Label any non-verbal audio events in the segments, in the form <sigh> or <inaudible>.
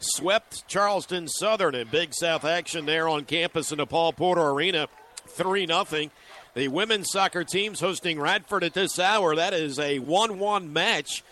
swept Charleston Southern in Big South action there on campus in the Paul Porter Arena, 3 0. The women's soccer team's hosting Radford at this hour. That is a 1 1 match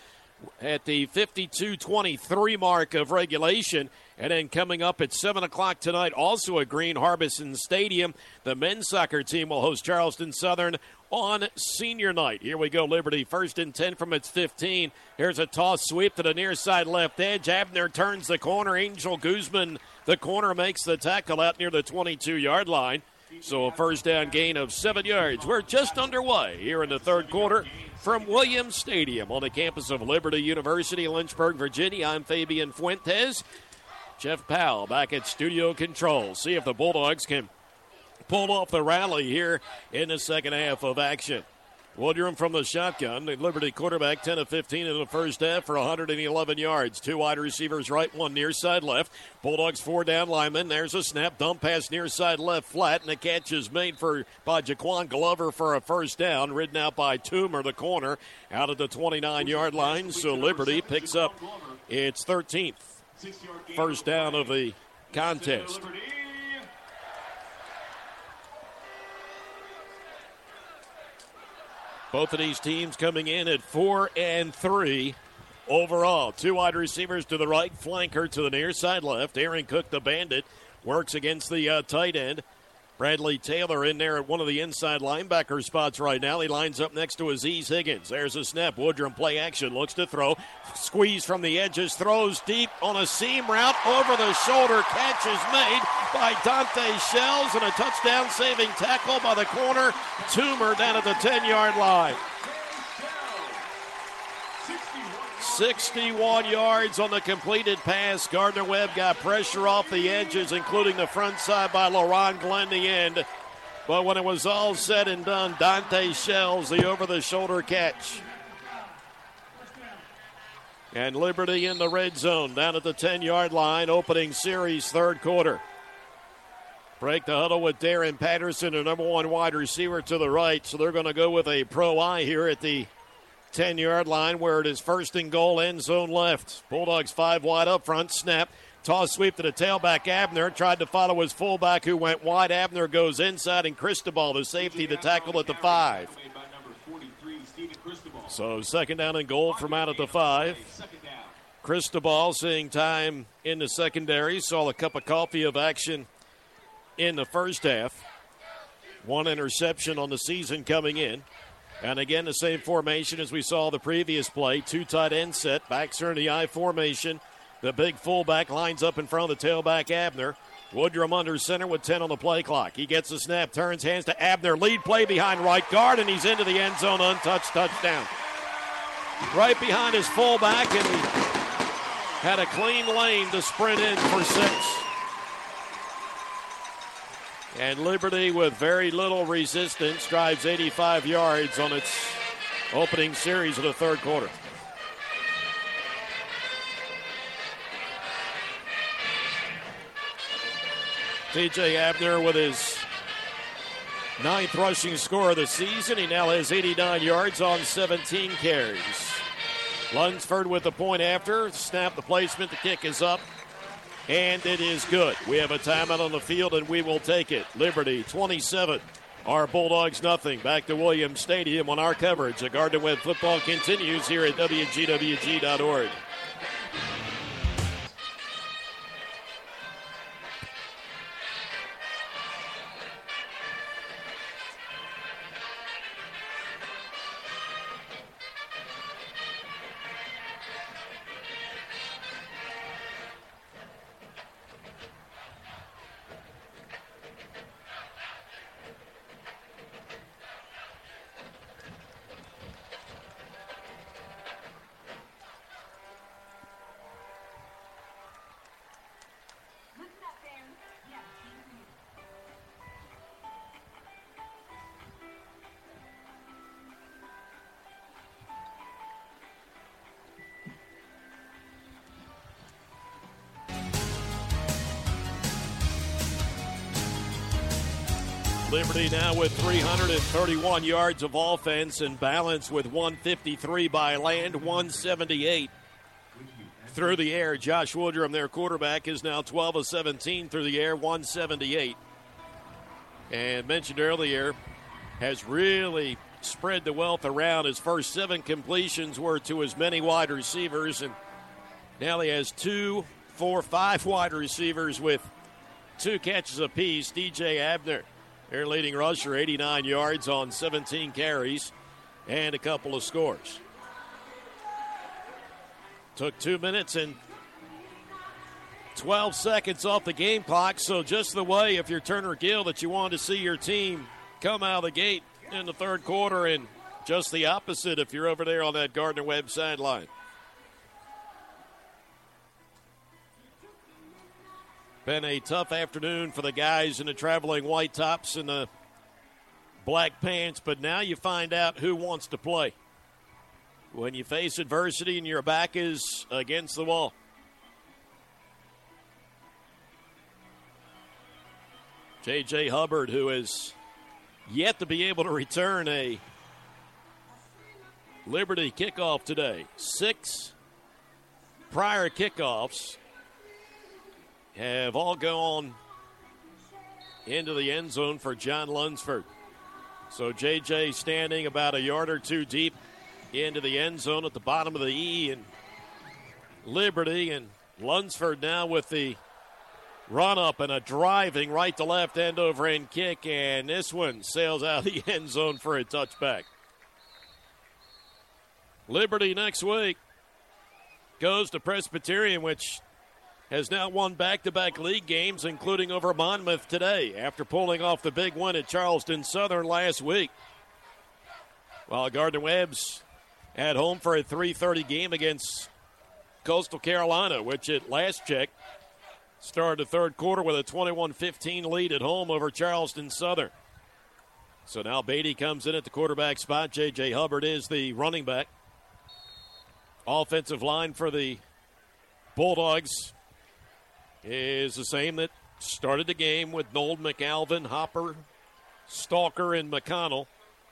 at the 52 23 mark of regulation. And then coming up at 7 o'clock tonight, also at Green Harbison Stadium, the men's soccer team will host Charleston Southern on senior night. Here we go, Liberty. First and 10 from its 15. Here's a toss sweep to the near side left edge. Abner turns the corner. Angel Guzman, the corner, makes the tackle out near the 22 yard line. So a first down gain of seven yards. We're just underway here in the third quarter from Williams Stadium on the campus of Liberty University, Lynchburg, Virginia. I'm Fabian Fuentes. Jeff Powell back at studio control. See if the Bulldogs can pull off the rally here in the second half of action. Woodrum from the shotgun. The Liberty quarterback 10 of 15 in the first half for 111 yards. Two wide receivers right, one near side left. Bulldogs four down linemen. There's a snap, dump pass near side left flat, and the catch is made for by Jaquan Glover for a first down. Ridden out by Toomer, the corner, out of the 29 yard line. So Liberty picks up its 13th first down of the contest. Both of these teams coming in at four and three overall. Two wide receivers to the right, flanker to the near side left. Aaron Cook, the bandit, works against the uh, tight end. Bradley Taylor in there at one of the inside linebacker spots right now. He lines up next to Aziz Higgins. There's a snap. Woodrum play action. Looks to throw. Squeeze from the edges. Throws deep on a seam route. Over the shoulder. Catch is made by Dante Shells. And a touchdown saving tackle by the corner. Toomer down at the 10 yard line. 61 yards on the completed pass. Gardner Webb got pressure off the edges, including the front side by Laron Glenn, the end. But when it was all said and done, Dante Shells, the over the shoulder catch. And Liberty in the red zone down at the 10 yard line, opening series third quarter. Break the huddle with Darren Patterson, the number one wide receiver to the right. So they're going to go with a pro eye here at the 10 yard line where it is first and goal, end zone left. Bulldogs five wide up front, snap. Toss sweep to the tailback. Abner tried to follow his fullback who went wide. Abner goes inside, and Cristobal, the safety, the tackle at the five. So second down and goal from out at the five. Cristobal seeing time in the secondary. Saw a cup of coffee of action in the first half. One interception on the season coming in. And again, the same formation as we saw the previous play. Two tight end set. Backs are in the I formation. The big fullback lines up in front of the tailback, Abner. Woodrum under center with 10 on the play clock. He gets the snap, turns hands to Abner. Lead play behind right guard, and he's into the end zone, untouched touchdown. Right behind his fullback, and he had a clean lane to sprint in for six. And Liberty, with very little resistance, drives 85 yards on its opening series of the third quarter. DJ Abner with his ninth rushing score of the season. He now has 89 yards on 17 carries. Lunsford with the point after. Snap the placement. The kick is up and it is good. We have a timeout on the field, and we will take it. Liberty 27. Our Bulldogs nothing. Back to Williams Stadium on our coverage. The Gardner Webb football continues here at WGWG.org. Now with 331 yards of offense and balance with 153 by land, 178 through the air. Josh Woodrum, their quarterback, is now 12 of 17 through the air, 178. And mentioned earlier, has really spread the wealth around. His first seven completions were to as many wide receivers, and now he has two, four, five <laughs> wide receivers with two catches apiece. DJ Abner, their leading rusher, 89 yards on 17 carries and a couple of scores. Took two minutes and 12 seconds off the game clock. So, just the way, if you're Turner Gill, that you want to see your team come out of the gate in the third quarter, and just the opposite if you're over there on that Gardner Webb sideline. Been a tough afternoon for the guys in the traveling white tops and the black pants, but now you find out who wants to play when you face adversity and your back is against the wall. J.J. Hubbard, who is yet to be able to return a Liberty kickoff today. Six prior kickoffs have all gone into the end zone for John Lunsford. So JJ standing about a yard or two deep into the end zone at the bottom of the E and Liberty and Lunsford now with the run up and a driving right to left end over end kick and this one sails out of the <laughs> end zone for a touchback. Liberty next week goes to Presbyterian which has now won back to back league games, including over Monmouth today, after pulling off the big win at Charleston Southern last week. While Gardner Webb's at home for a 3:30 game against Coastal Carolina, which at last check started the third quarter with a 21-15 lead at home over Charleston Southern. So now Beatty comes in at the quarterback spot. J.J. Hubbard is the running back. Offensive line for the Bulldogs is the same that started the game with Nold, McAlvin, Hopper, Stalker, and McConnell.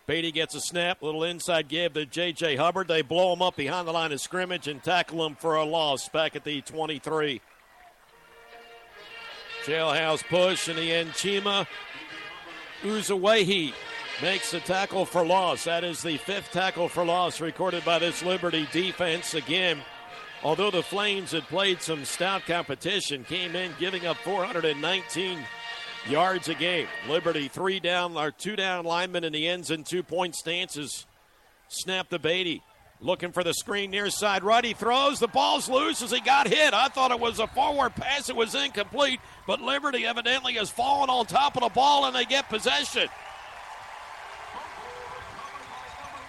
Beatty gets a snap, little inside give to J.J. Hubbard. They blow him up behind the line of scrimmage and tackle him for a loss back at the 23. Jailhouse push and the end. Chima Uzowihe makes the tackle for loss. That is the fifth tackle for loss recorded by this Liberty defense. Again, although the Flames had played some stout competition, came in giving up 419 yards a game. Liberty three down or two down linemen in the ends and two point stances. Snap the Beatty. Looking for the screen near side right. He throws. The ball's loose as he got hit. I thought it was a forward pass. It was incomplete, but Liberty evidently has fallen on top of the ball and they get possession.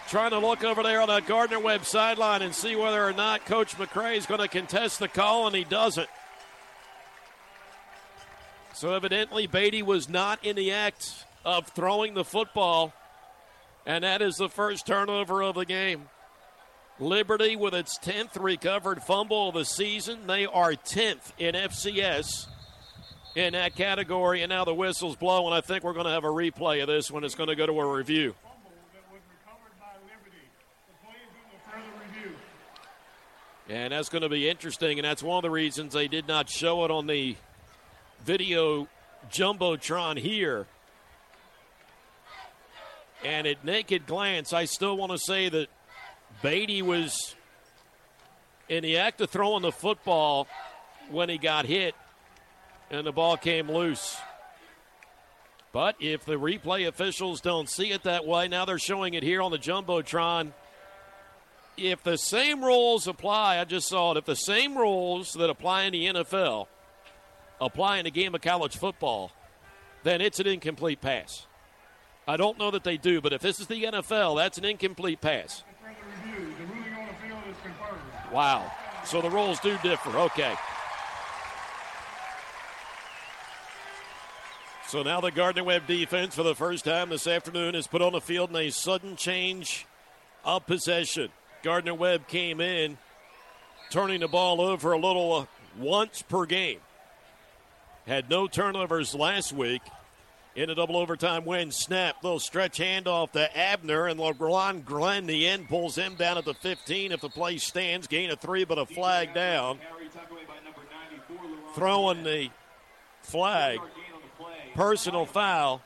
Trying to look over there on that Gardner Webb sideline and see whether or not Coach McCray is going to contest the call, and he doesn't. So evidently, Beatty was not in the act of throwing the football, and that is the first turnover of the game. Liberty with its 10th recovered fumble of the season. They are 10th in FCS in that category, and now the whistle's blow, and I think we're going to have a replay of this when it's going to go to a review. And that's going to be interesting, and that's one of the reasons they did not show it on the video Jumbotron here. And at naked glance, I still want to say that Beatty was in the act of throwing the football when he got hit, and the ball came loose. But if the replay officials don't see it that way, now they're showing it here on the Jumbotron if the same rules apply, I just saw it, if the same rules that apply in the NFL apply in a game of college football, then it's an incomplete pass. I don't know that they do, but if this is the NFL, that's an incomplete pass. Wow. So the rules do differ. Okay. So now the Gardner Webb defense, for the first time this afternoon, is put on the field in a sudden change of possession. Gardner Webb came in, turning the ball over a little uh, once per game. Had no turnovers last week. in a double overtime win. Snap, little stretch handoff to Abner, and LaRon Glenn, the end, pulls him down at the 15. If the play stands, gain a three, but a flag down. Throwing the flag. Personal foul.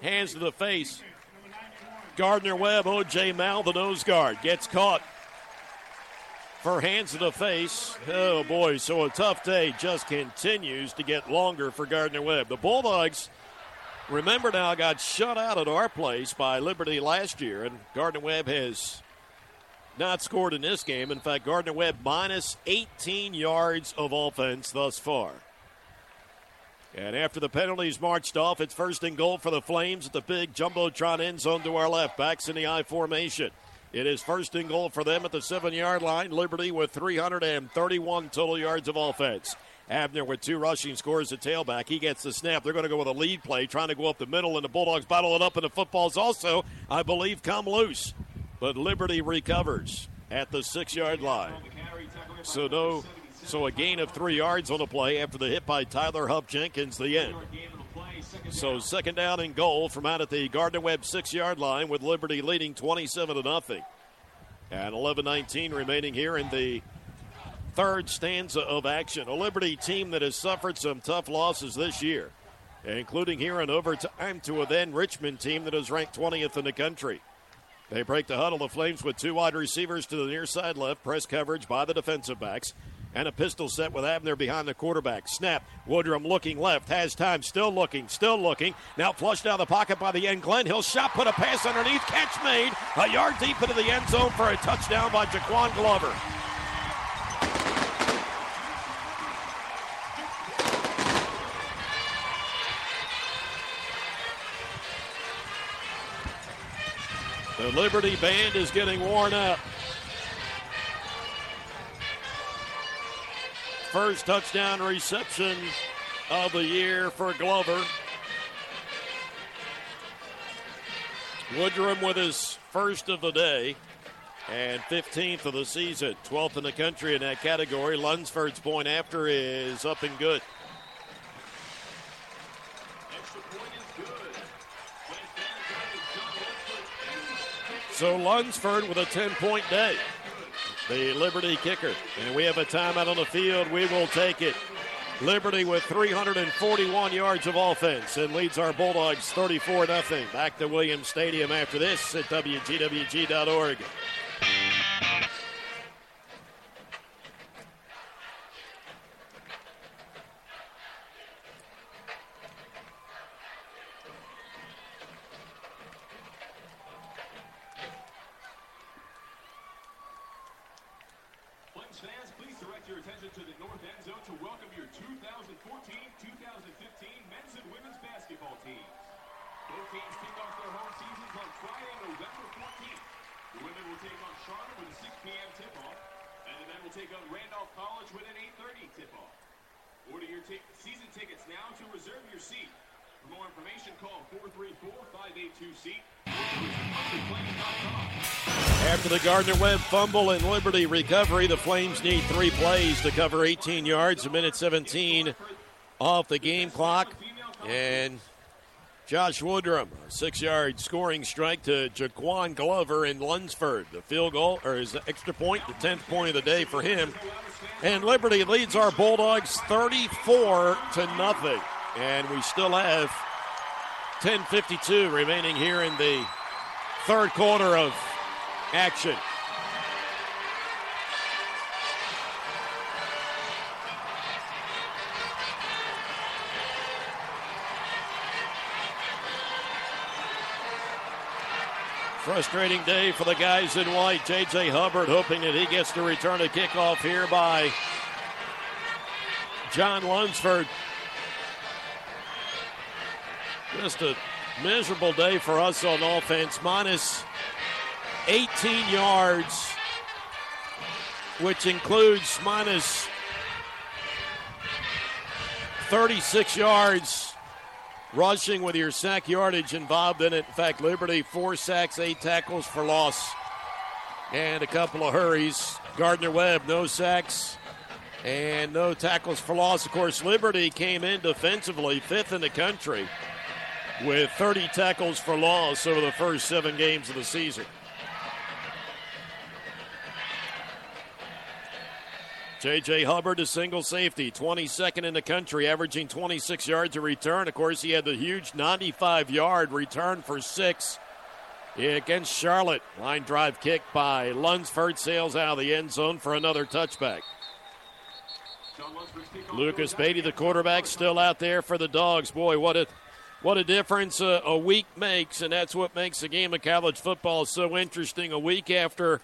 Hands to the face. Gardner Webb, O.J. Mal, the nose guard, gets caught for hands to the face. Oh boy, so a tough day just continues to get longer for Gardner Webb. The Bulldogs Remember now, got shut out at our place by Liberty last year, and Gardner Webb has not scored in this game. In fact, Gardner Webb minus 18 yards of offense thus far. And after the penalties marched off, it's first and goal for the Flames at the big Jumbotron end zone to our left. Backs in the I formation. It is first and goal for them at the seven yard line. Liberty with 331 total yards of offense. Abner with two rushing scores at tailback. He gets the snap. They're going to go with a lead play, trying to go up the middle, and the Bulldogs bottle it up, and the football's also, I believe, come loose. But Liberty recovers at the six yard line. So no so a gain of three yards on the play after the hit by Tyler Huff Jenkins, the end. So second down and goal from out at the Gardner Webb six yard line with Liberty leading 27 to nothing. And 11 19 remaining here in the third stanza of action. A Liberty team that has suffered some tough losses this year, including here in overtime to a then Richmond team that is ranked 20th in the country. They break the huddle. The Flames with two wide receivers to the near side left, press coverage by the defensive backs, and a pistol set with Abner behind the quarterback. Snap. Woodrum looking left, has time, still looking, still looking. Now flushed out of the pocket by the end. Glenn Hill shot, put a pass underneath, catch made, a yard deep into the end zone for a touchdown by Jaquan Glover. The Liberty Band is getting worn up. First touchdown reception of the year for Glover. Woodrum with his first of the day and 15th of the season, 12th in the country in that category. Lunsford's point after is up and good. So Lunsford with a 10 point day. The Liberty kicker. And we have a timeout on the field. We will take it. Liberty with 341 yards of offense and leads our Bulldogs 34 0. Back to Williams Stadium after this at WGWG.org. Fans, please direct your attention to the north end zone to welcome your 2014-2015 men's and women's basketball teams. Both teams kick off their home seasons on Friday, November 14th. The women will take on Charlotte with a 6 p.m. tip-off, and the men will take on Randolph College with an 8.30 tip-off. Order your season tickets now to reserve your seat. For more information, call 434-582-SEAT. Gardner Webb fumble and Liberty recovery. The Flames need three plays to cover 18 yards. A minute 17 off the game clock. And Josh Woodrum, six yard scoring strike to Jaquan Glover in Lunsford. The field goal, or his extra point, the 10th point of the day for him. And Liberty leads our Bulldogs 34 to nothing. And we still have 10.52 remaining here in the third quarter of action. Frustrating day for the guys in white. J.J. Hubbard hoping that he gets to return a kickoff here by John Lunsford. Just a miserable day for us on offense. Minus 18 yards, which includes minus 36 yards rushing with your sack yardage involved in it. In fact, Liberty, four sacks, eight tackles for loss, and a couple of hurries. Gardner Webb, no sacks and no tackles for loss. Of course, Liberty came in defensively, fifth in the country. With 30 tackles for loss over the first seven games of the season. J.J. Hubbard, a single safety, 22nd in the country, averaging 26 yards a return. Of course, he had the huge 95 yard return for six against Charlotte. Line drive kick by Lunsford sails out of the end zone for another touchback. Lucas Beatty, the quarterback, still out there for the Dogs. Boy, what a what a difference a, a week makes, and that's what makes the game of college football so interesting. A week after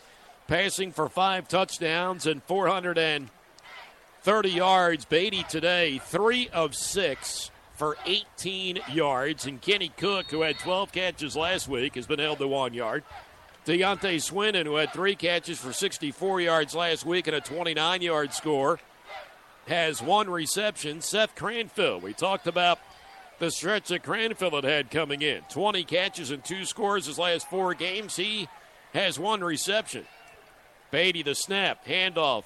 passing for five touchdowns and 430 yards. Beatty today, three of six for 18 yards. And Kenny Cook, who had 12 catches last week, has been held to one yard. Deontay Swinton, who had three catches for 64 yards last week and a 29 yard score, has one reception. Seth Cranfield, we talked about the stretch that Cranfield had had coming in 20 catches and two scores his last four games. He has one reception. Beatty the snap, handoff,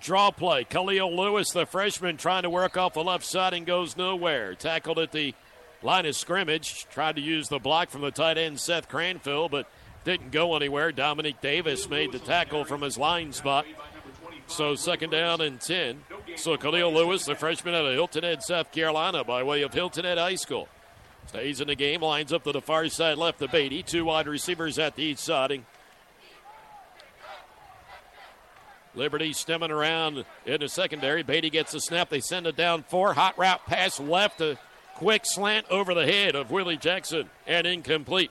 draw play. Khalil Lewis, the freshman, trying to work off the left side and goes nowhere. Tackled at the line of scrimmage. Tried to use the block from the tight end Seth Cranfield, but didn't go anywhere. Dominic Davis made the tackle from his line spot. So second down and 10. So Khalil Lewis, the freshman out of Hilton Head, South Carolina, by way of Hilton Head High School. Stays in the game, lines up to the far side left of Beatty. Two wide receivers at the east side. Liberty stemming around in the secondary. Beatty gets the snap. They send it down four. Hot route pass left. A quick slant over the head of Willie Jackson and incomplete.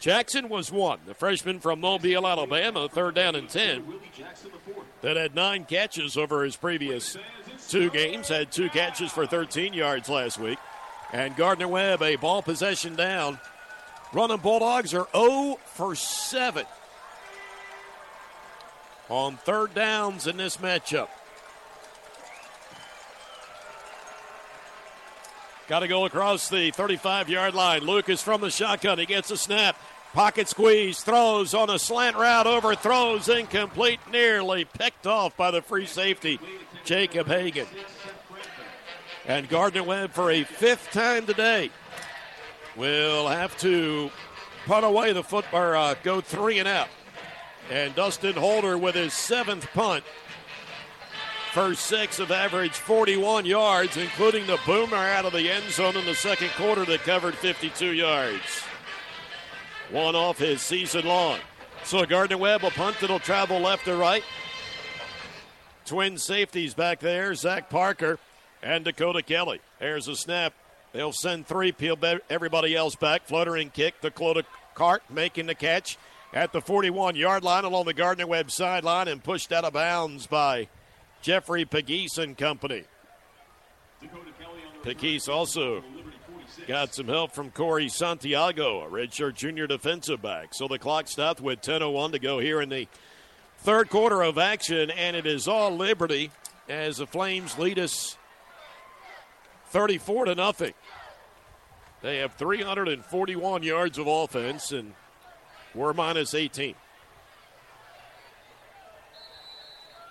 Jackson was one, the freshman from Mobile, Alabama, third down and 10, that had nine catches over his previous two games, had two catches for 13 yards last week. And Gardner Webb, a ball possession down. Running Bulldogs are 0 for 7 on third downs in this matchup. Got to go across the 35 yard line. Lucas from the shotgun. He gets a snap. Pocket squeeze. Throws on a slant route. Overthrows. Incomplete. Nearly picked off by the free safety, Jacob Hagan. And Gardner Webb for a fifth time today will have to put away the football, uh, go three and out. And Dustin Holder with his seventh punt. First six of average 41 yards, including the boomer out of the end zone in the second quarter that covered 52 yards. One off his season long. So Gardner Webb, a punt that'll travel left to right. Twin safeties back there, Zach Parker and Dakota Kelly. There's a snap. They'll send three, peel everybody else back. Fluttering kick. Dakota Cart making the catch at the 41 yard line along the Gardner Webb sideline and pushed out of bounds by Jeffrey Pegues and company. Pegues also got some help from Corey Santiago, a redshirt junior defensive back. So the clock stopped with 10.01 to go here in the third quarter of action, and it is all Liberty as the Flames lead us 34 to nothing. They have 341 yards of offense and we're minus 18.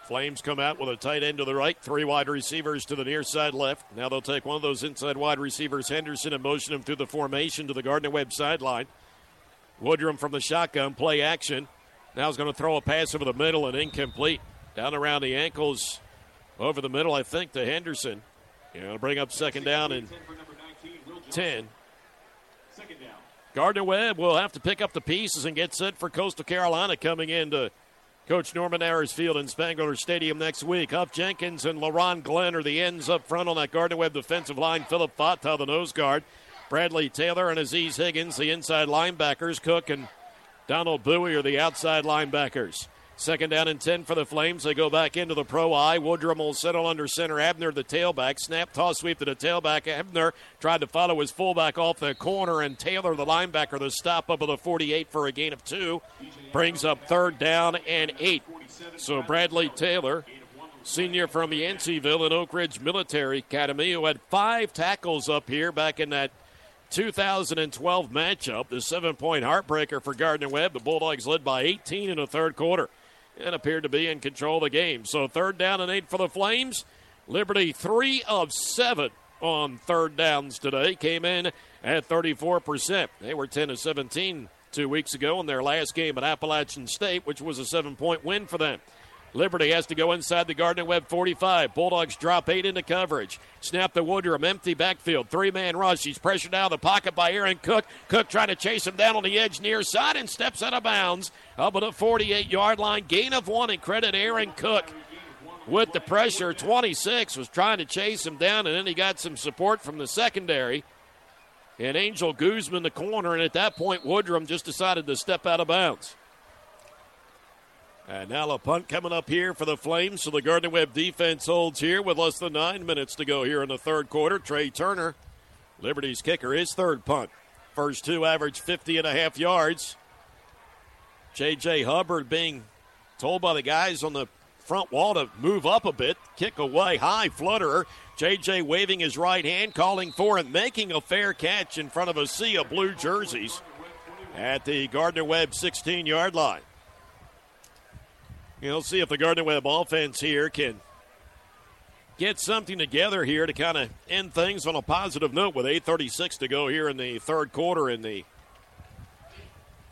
Flames come out with a tight end to the right, three wide receivers to the near side left. Now they'll take one of those inside wide receivers, Henderson, and motion him through the formation to the Gardner Webb sideline. Woodrum from the shotgun, play action. Now he's going to throw a pass over the middle and incomplete. Down around the ankles, over the middle, I think, to Henderson. You know, bring up second down and 10. Second down. Gardner Webb will have to pick up the pieces and get set for Coastal Carolina coming into Coach Norman Ayers in Spangler Stadium next week. Huff Jenkins and LaRon Glenn are the ends up front on that Gardner Webb defensive line. Philip Fata, the nose guard. Bradley Taylor and Aziz Higgins, the inside linebackers. Cook and Donald Bowie are the outside linebackers. Second down and 10 for the Flames. They go back into the pro eye. Woodrum will settle under center. Abner, the tailback. Snap, toss, sweep to the tailback. Abner tried to follow his fullback off the corner, and Taylor, the linebacker, the stop up of the 48 for a gain of two. Brings up third down and eight. So Bradley Taylor, senior from Yanceyville and Oak Ridge Military Academy, who had five tackles up here back in that 2012 matchup. The seven point heartbreaker for Gardner Webb. The Bulldogs led by 18 in the third quarter and appeared to be in control of the game. So third down and eight for the Flames. Liberty three of seven on third downs today. Came in at 34%. They were 10 to 17 two weeks ago in their last game at Appalachian State, which was a seven point win for them. Liberty has to go inside the Gardner Webb 45. Bulldogs drop eight into coverage. Snap the Woodrum, empty backfield. Three man rush. He's pressured out of the pocket by Aaron Cook. Cook trying to chase him down on the edge near side and steps out of bounds up at the 48 yard line. Gain of one and credit Aaron Cook with the pressure. 26 was trying to chase him down, and then he got some support from the secondary. And Angel Guzman, the corner, and at that point, Woodrum just decided to step out of bounds. And now a punt coming up here for the Flames. So the Gardner Webb defense holds here with less than nine minutes to go here in the third quarter. Trey Turner, Liberty's kicker, his third punt. First two average 50 and a half yards. J.J. Hubbard being told by the guys on the front wall to move up a bit, kick away, high flutterer. J.J. waving his right hand, calling for and making a fair catch in front of a sea of blue jerseys at the Gardner Webb 16 yard line. You know, see if the Gardner Webb offense here can get something together here to kind of end things on a positive note with 8.36 to go here in the third quarter in the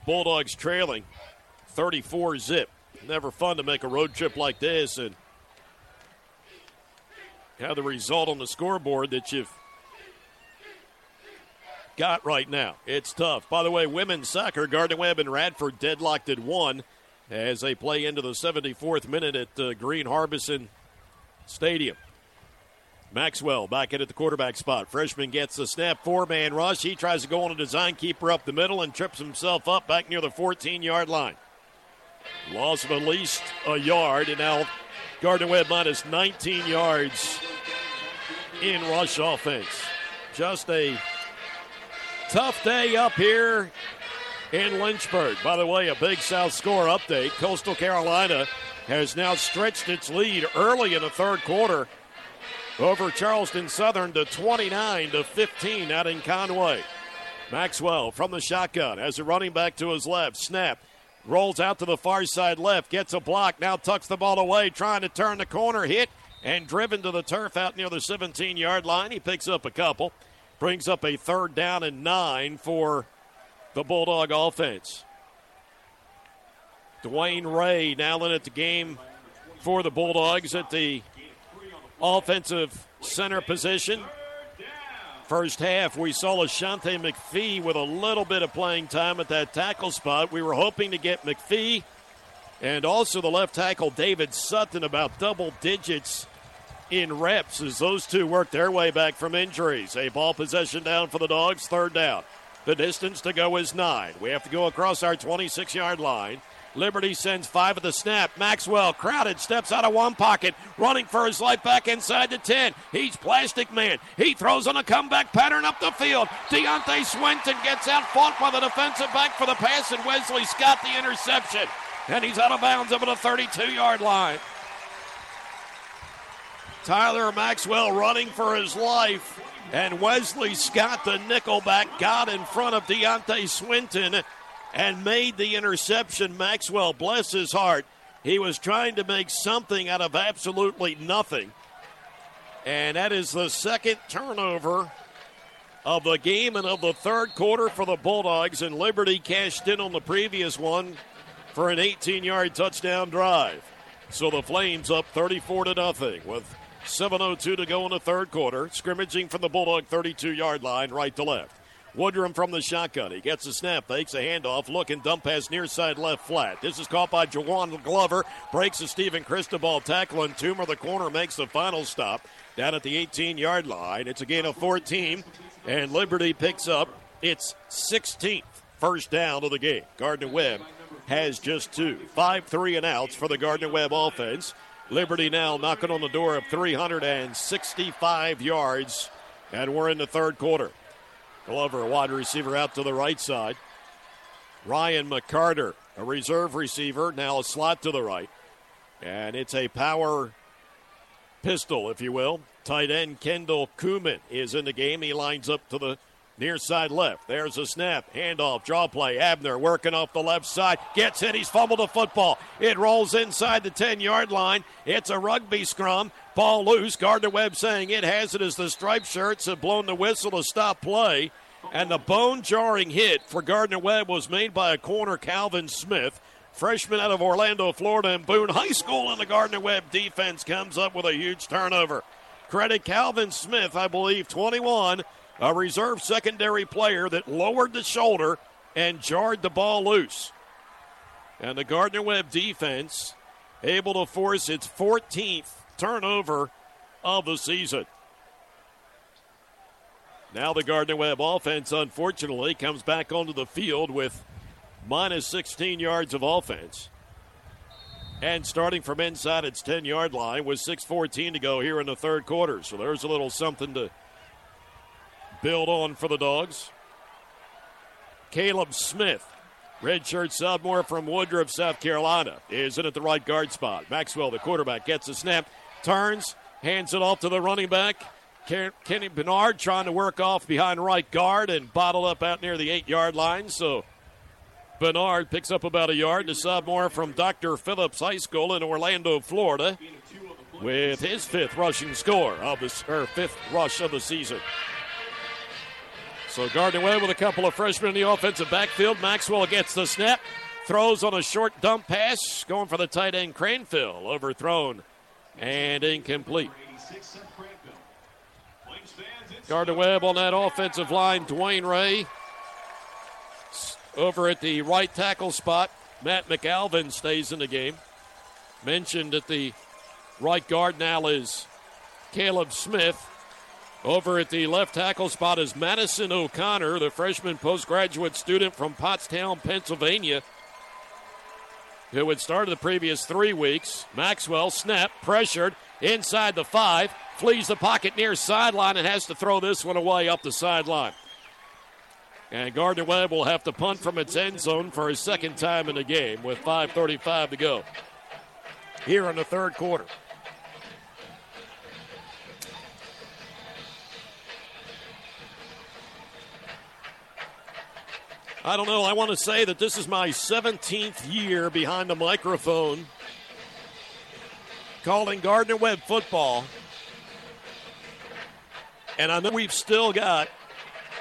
Bulldogs trailing 34 zip. Never fun to make a road trip like this and have the result on the scoreboard that you've got right now. It's tough. By the way, women's soccer, Gardner Webb and Radford deadlocked at one as they play into the 74th minute at uh, Green Harbison Stadium. Maxwell back in at the quarterback spot. Freshman gets the snap, four man rush. He tries to go on a design keeper up the middle and trips himself up back near the 14 yard line. Loss of at least a yard, and now Gardner Webb minus 19 yards in rush offense. Just a tough day up here in Lynchburg. By the way, a big South score update. Coastal Carolina has now stretched its lead early in the third quarter over Charleston Southern to 29 to 15 out in Conway. Maxwell from the shotgun as a running back to his left. Snap. Rolls out to the far side left. Gets a block. Now tucks the ball away. Trying to turn the corner. Hit and driven to the turf out near the 17 yard line. He picks up a couple. Brings up a third down and nine for the Bulldog offense. Dwayne Ray now in at the game for the Bulldogs at the offensive center position. First half, we saw Ashante McPhee with a little bit of playing time at that tackle spot. We were hoping to get McPhee and also the left tackle David Sutton about double digits in reps as those two work their way back from injuries. A ball possession down for the Dogs, third down. The distance to go is nine. We have to go across our 26 yard line. Liberty sends five at the snap. Maxwell, crowded, steps out of one pocket, running for his life back inside the 10. He's Plastic Man. He throws on a comeback pattern up the field. Deontay Swinton gets out, fought by the defensive back for the pass, and Wesley Scott the interception. And he's out of bounds over the 32 yard line. Tyler Maxwell running for his life. And Wesley Scott, the nickelback, got in front of Deontay Swinton and made the interception. Maxwell, bless his heart, he was trying to make something out of absolutely nothing. And that is the second turnover of the game and of the third quarter for the Bulldogs. And Liberty cashed in on the previous one for an 18 yard touchdown drive. So the Flames up 34 to nothing with 7.02 to go in the third quarter. Scrimmaging from the Bulldog 32 yard line, right to left. Woodrum from the shotgun. He gets a snap, fakes a handoff, looking dump pass near side left flat. This is caught by Jawan Glover. Breaks a Stephen Cristobal tackle, and Toomer, the corner, makes the final stop down at the 18 yard line. It's a gain of 14, and Liberty picks up its 16th first down of the game. Gardner Webb has just two. 5 3 and outs for the Gardner Webb offense. Liberty now knocking on the door of 365 yards, and we're in the third quarter. Glover, wide receiver out to the right side. Ryan McCarter, a reserve receiver, now a slot to the right. And it's a power pistol, if you will. Tight end Kendall Kuhlman is in the game. He lines up to the Near side left. There's a snap. Handoff. Draw play. Abner working off the left side. Gets it. He's fumbled the football. It rolls inside the 10 yard line. It's a rugby scrum. Ball loose. Gardner Webb saying it has it as the striped shirts have blown the whistle to stop play. And the bone jarring hit for Gardner Webb was made by a corner, Calvin Smith. Freshman out of Orlando, Florida, and Boone High School in the Gardner Webb defense comes up with a huge turnover. Credit Calvin Smith, I believe, 21 a reserve secondary player that lowered the shoulder and jarred the ball loose. And the Gardner Webb defense able to force its 14th turnover of the season. Now the Gardner Webb offense, unfortunately, comes back onto the field with minus 16 yards of offense. And starting from inside its 10 yard line with 6.14 to go here in the third quarter. So there's a little something to build on for the Dogs. Caleb Smith, redshirt sophomore from Woodruff, South Carolina, is in at the right guard spot. Maxwell, the quarterback, gets a snap, turns, hands it off to the running back. Kenny Bernard trying to work off behind right guard and bottled up out near the eight yard line. So Bernard picks up about a yard. The sophomore from Dr. Phillips High School in Orlando, Florida, with his fifth rushing score of the or fifth rush of the season. So Gardner Webb with a couple of freshmen in the offensive backfield. Maxwell gets the snap, throws on a short dump pass, going for the tight end Cranfield, overthrown and incomplete. Gardner Webb on that offensive line, Dwayne Ray. Over at the right tackle spot, Matt McAlvin stays in the game. Mentioned at the right guard now is Caleb Smith. Over at the left tackle spot is Madison O'Connor, the freshman postgraduate student from Pottstown, Pennsylvania, who had started the previous three weeks. Maxwell snap, pressured inside the five, flees the pocket near sideline and has to throw this one away up the sideline. And Gardner Webb will have to punt from its end zone for his second time in the game with 5.35 to go here in the third quarter. I don't know. I want to say that this is my 17th year behind the microphone calling Gardner Webb football. And I know we've still got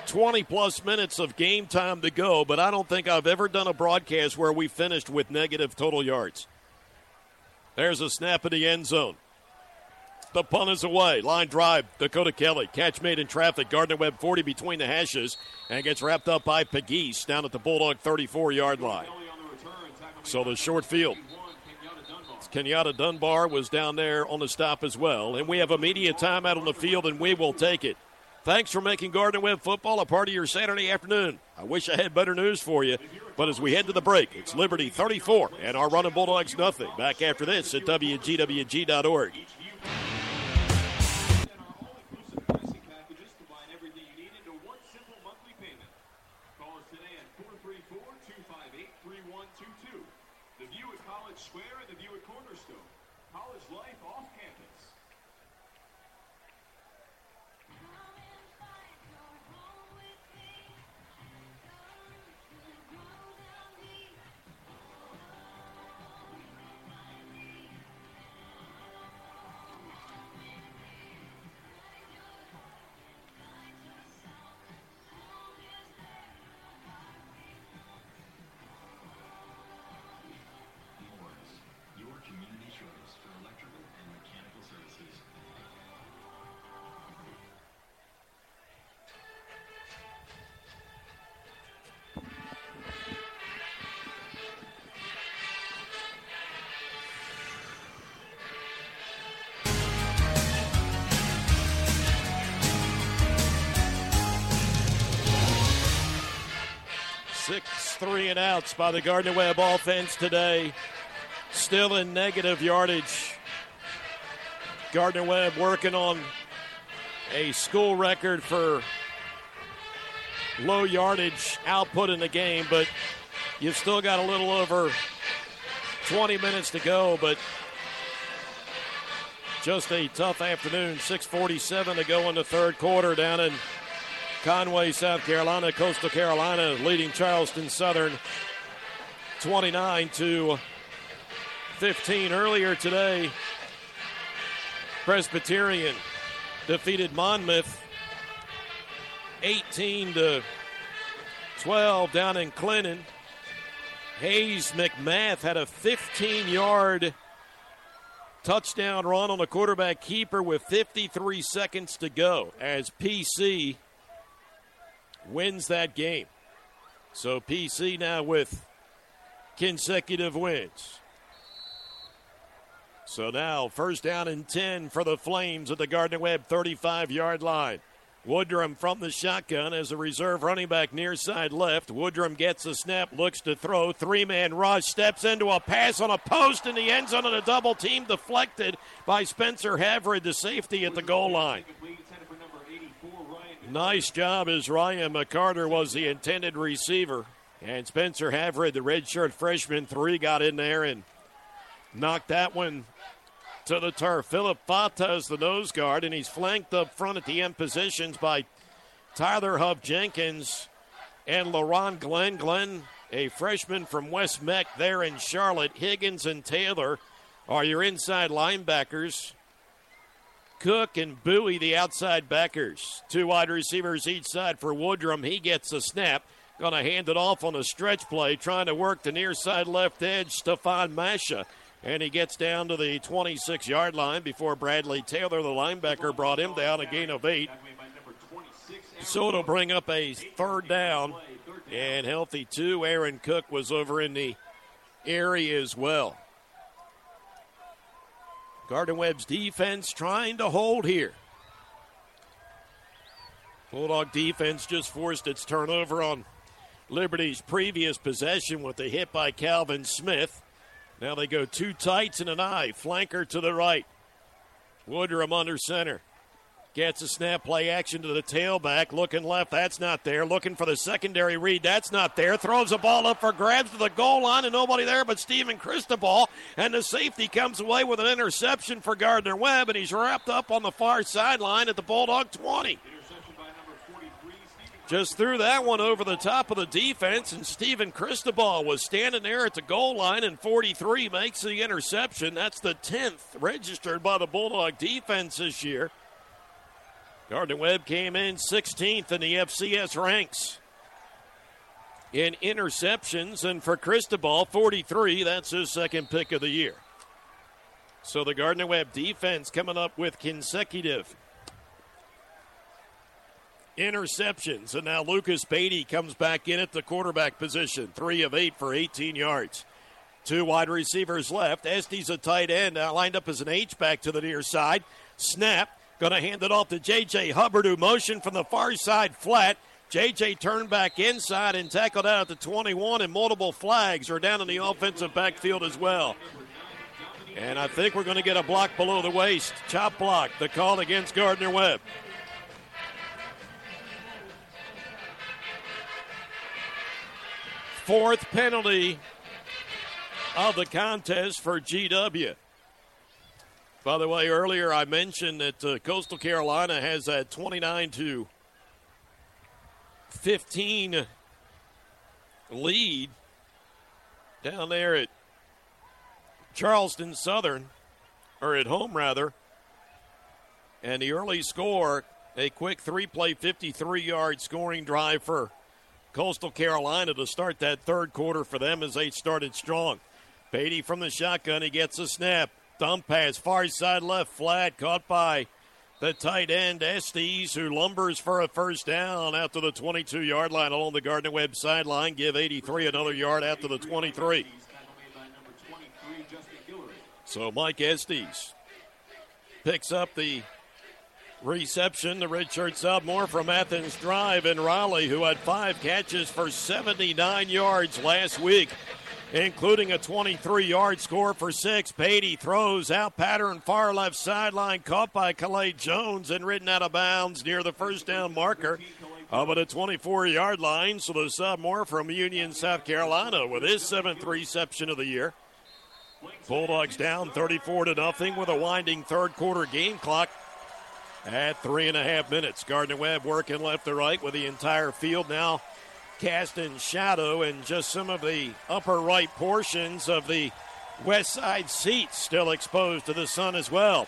20 plus minutes of game time to go, but I don't think I've ever done a broadcast where we finished with negative total yards. There's a snap in the end zone. The punt is away. Line drive. Dakota Kelly. Catch made in traffic. Gardner Webb 40 between the hashes and gets wrapped up by Pegues down at the Bulldog 34 yard line. So the short field. Kenyatta Dunbar was down there on the stop as well. And we have a media timeout on the field, and we will take it. Thanks for making Gardner Webb football a part of your Saturday afternoon. I wish I had better news for you, but as we head to the break, it's Liberty 34 and our running Bulldogs nothing. Back after this at WGWG.org. three and outs by the Gardner Webb offense today. Still in negative yardage. Gardner Webb working on a school record for low yardage output in the game, but you've still got a little over 20 minutes to go, but just a tough afternoon. 6:47 to go in the third quarter down in Conway, South Carolina, Coastal Carolina leading Charleston Southern 29 to 15 earlier today. Presbyterian defeated Monmouth 18 to 12 down in Clinton. Hayes McMath had a 15 yard touchdown run on a quarterback keeper with 53 seconds to go as PC wins that game. So PC now with consecutive wins. So now, first down and 10 for the Flames at the Gardner Webb 35 yard line. Woodrum from the shotgun as a reserve running back near side left. Woodrum gets a snap, looks to throw. Three man rush, steps into a pass on a post in the end zone and a double team deflected by Spencer Havred, the safety at the goal line. Nice job as Ryan McCarter was the intended receiver. And Spencer Havred, the redshirt freshman, three got in there and knocked that one to the turf. Philip Fata is the nose guard, and he's flanked up front at the end positions by Tyler Huff Jenkins and LaRon Glenn. Glenn, a freshman from West Meck there in Charlotte. Higgins and Taylor are your inside linebackers. Cook and Bowie, the outside backers. Two wide receivers each side for Woodrum. He gets a snap. Going to hand it off on a stretch play, trying to work the near side left edge, Stefan Masha. And he gets down to the 26 yard line before Bradley Taylor, the linebacker, brought him down a gain of eight. So it'll bring up a third down and healthy two. Aaron Cook was over in the area as well. Gardner Webb's defense trying to hold here. Bulldog defense just forced its turnover on Liberty's previous possession with a hit by Calvin Smith. Now they go two tights and an I. Flanker to the right. Woodrum under center. Gets a snap play action to the tailback. Looking left, that's not there. Looking for the secondary read, that's not there. Throws the ball up for grabs to the goal line, and nobody there but Stephen Cristobal. And the safety comes away with an interception for Gardner Webb, and he's wrapped up on the far sideline at the Bulldog 20. Just threw that one over the top of the defense, and Stephen Cristobal was standing there at the goal line, and 43 makes the interception. That's the 10th registered by the Bulldog defense this year. Gardner Webb came in 16th in the FCS ranks in interceptions, and for Cristobal, 43, that's his second pick of the year. So the Gardner Webb defense coming up with consecutive interceptions. And now Lucas Beatty comes back in at the quarterback position. Three of eight for 18 yards. Two wide receivers left. Estes a tight end, now lined up as an H back to the near side. Snap. Going to hand it off to J.J. Hubbard, who motioned from the far side flat. J.J. turned back inside and tackled out at the 21, and multiple flags are down in the offensive backfield as well. And I think we're going to get a block below the waist. Chop block, the call against Gardner Webb. fourth penalty of the contest for GW. By the way, earlier I mentioned that uh, Coastal Carolina has a 29 to 15 lead down there at Charleston Southern, or at home rather. And the early score, a quick three play, 53 yard scoring drive for Coastal Carolina to start that third quarter for them as they started strong. Beatty from the shotgun, he gets a snap. Dump pass, far side left, flat, caught by the tight end Estes, who lumbers for a first down out to the 22 yard line along the Gardner Webb sideline. Give 83 another yard after the 23. So Mike Estes picks up the reception. The redshirt sophomore from Athens Drive in Raleigh, who had five catches for 79 yards last week, including a 23 yard score for six. Beatty throws out pattern far left sideline, caught by Calais Jones and ridden out of bounds near the first down marker. Up a 24 yard line, so the sophomore from Union, South Carolina, with his seventh reception of the year. Bulldogs down 34 to nothing with a winding third quarter game clock. at three and a half minutes. Gardner Webb working left to right with the entire field now cast in shadow and just some of the upper right portions of the west side seats still exposed to the sun as well.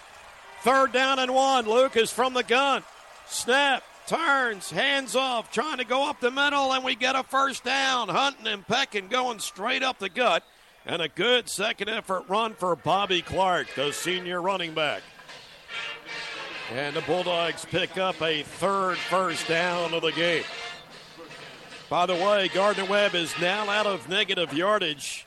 Third down and one. Lucas from the gun. Snap. Turns, hands off, trying to go up the middle, and we get a first down. Hunting and pecking going straight up the gut. And a good second effort run for Bobby Clark, the senior running back. And the Bulldogs pick up a third first down of the game. By the way, Gardner Webb is now out of negative yardage.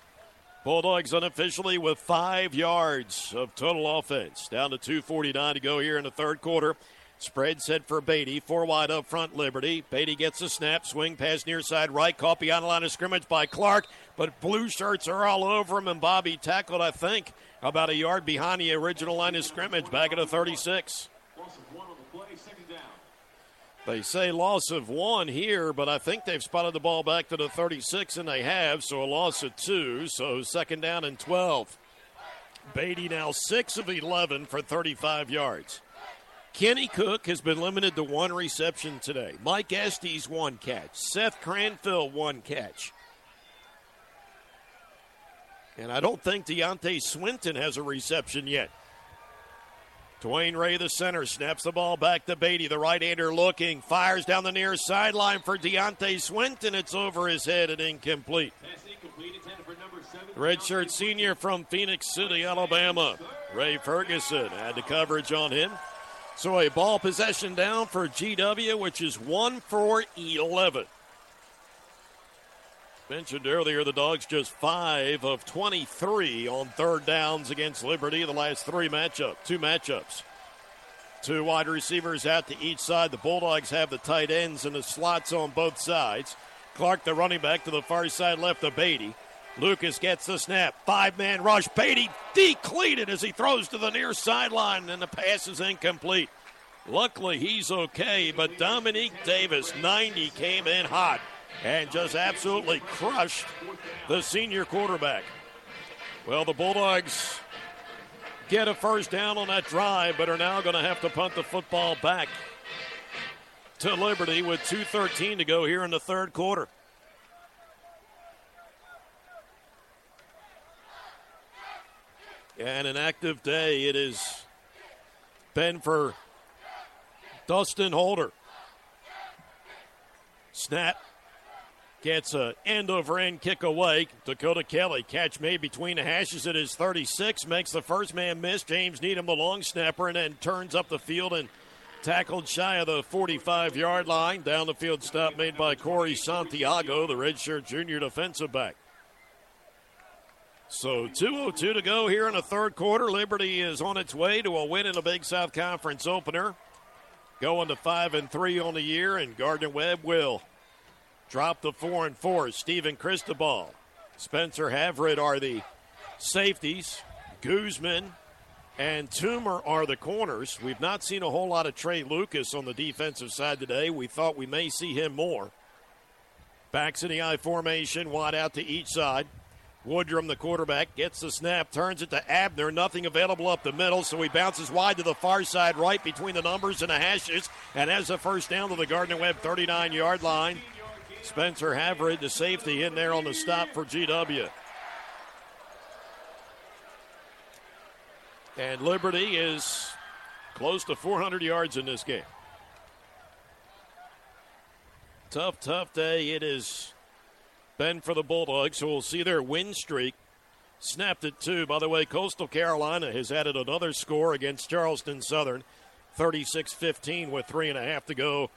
Bulldogs unofficially with five yards of total offense. Down to 2.49 to go here in the third quarter. Spread set for Beatty. Four wide up front, Liberty. Beatty gets a snap. Swing pass near side right. Caught beyond the line of scrimmage by Clark. But blue shirts are all over him, and Bobby tackled, I think, about a yard behind the original line of scrimmage, back at a 36. They say loss of one here, but I think they've spotted the ball back to the 36, and they have, so a loss of two, so second down and 12. Beatty now 6 of 11 for 35 yards. Kenny Cook has been limited to one reception today. Mike Estes, one catch. Seth Cranfield, one catch. And I don't think Deontay Swinton has a reception yet. Dwayne Ray, the center, snaps the ball back to Beatty, the right hander looking, fires down the near sideline for Deontay Swinton. It's over his head and incomplete. Redshirt senior from Phenix City, Alabama. Ray Ferguson had the coverage on him. So a ball possession down for GW, which is 1 for 11. Mentioned earlier, the Dogs just 5 of 23 on third downs against Liberty the last three matchups, two matchups. Two wide receivers out to each side. The Bulldogs have the tight ends and the slots on both sides. Clark, the running back, to the far side left of Beatty. Lucas gets the snap. Five man rush. Beatty decleated as he throws to the near sideline, and the pass is incomplete. Luckily, he's okay, but Dominique Davis, 90, came in hot and just absolutely crushed the senior quarterback. Well, the Bulldogs get a first down on that drive, but are now going to have to punt the football back to Liberty with 2.13 to go here in the third quarter. And an active day it has been for Dustin Holder. Snap gets a end over end kick away. Dakota Kelly catch made between the hashes at his 36 makes the first man miss. James Needham, the long snapper, and then turns up the field and tackled shy of the 45 yard line. Down the field stop made by Corey Santiago, the redshirt junior defensive back. So 2.02 to go here in the third quarter. Liberty is on its way to a win in the Big South Conference opener. Going to 5 and 3 on the year, and Gardner Webb will drop the 4 and 4. Stephen Cristobal, Spencer Havred are the safeties. Guzman and Toomer are the corners. We've not seen a whole lot of Trey Lucas on the defensive side today. We thought we may see him more. Backs in the I formation, wide out to each side. Woodrum, the quarterback, gets the snap, turns it to Abner. Nothing available up the middle, so he bounces wide to the far side right between the numbers and the hashes, and has the first down to the Gardner Webb 39 yard line. Spencer Havred, the safety, in there on the stop for GW. And Liberty is close to 400 yards in this game. Tough, tough day. It is been for the Bulldogs, who will see their win streak snapped at two. By the way, Coastal Carolina has added another score against Charleston Southern, 36 15 with three and a half to go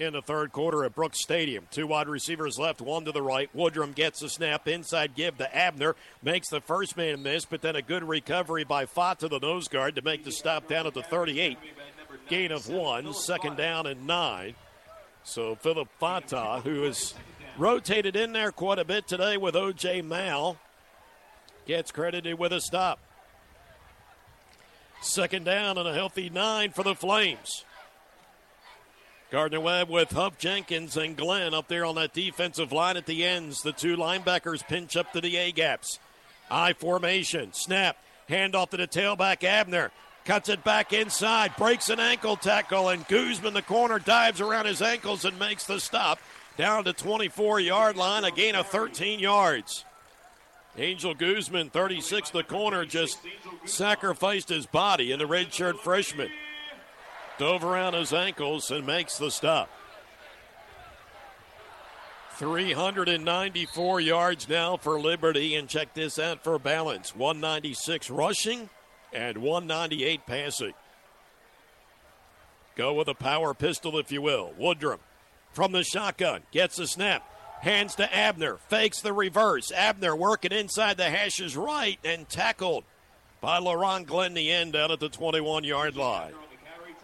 in the third quarter at Brooks Stadium. Two wide receivers left, one to the right. Woodrum gets the snap, inside give to Abner, makes the first man miss, but then a good recovery by Fata the nose guard to make the stop down at the 38. Gain of one, second down and nine. So Philip Fata, who has rotated in there quite a bit today with O.J. Mal. Gets credited with a stop. Second down and a healthy nine for the Flames. Gardner Webb with Huff Jenkins and Glenn up there on that defensive line at the ends. The two linebackers pinch up to the A gaps. I formation. Snap. Hand off to the tailback Abner. Cuts it back inside, breaks an ankle tackle, and Guzman, the corner, dives around his ankles and makes the stop down to 24 yard line, a gain of 13 yards. Angel Guzman, 36, the corner, just sacrificed his body, and the redshirt freshman dove around his ankles and makes the stop. 394 yards now for Liberty, and check this out for balance 196 rushing and 198 passing. Go with a power pistol, if you will. Woodrum from the shotgun gets a snap, hands to Abner, fakes the reverse. Abner working inside the hashes right and tackled by LaRon Glenn, the end down at the 21 yard line.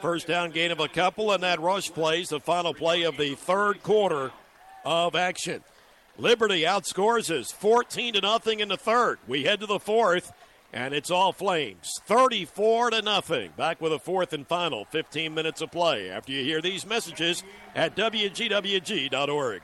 First down gain of a couple, and that rush plays the final play of the third quarter of action. Liberty outscores us 14 to nothing in the third. We head to the fourth, and it's all flames 34 to nothing. Back with a fourth and final 15 minutes of play after you hear these messages at WGWG.org.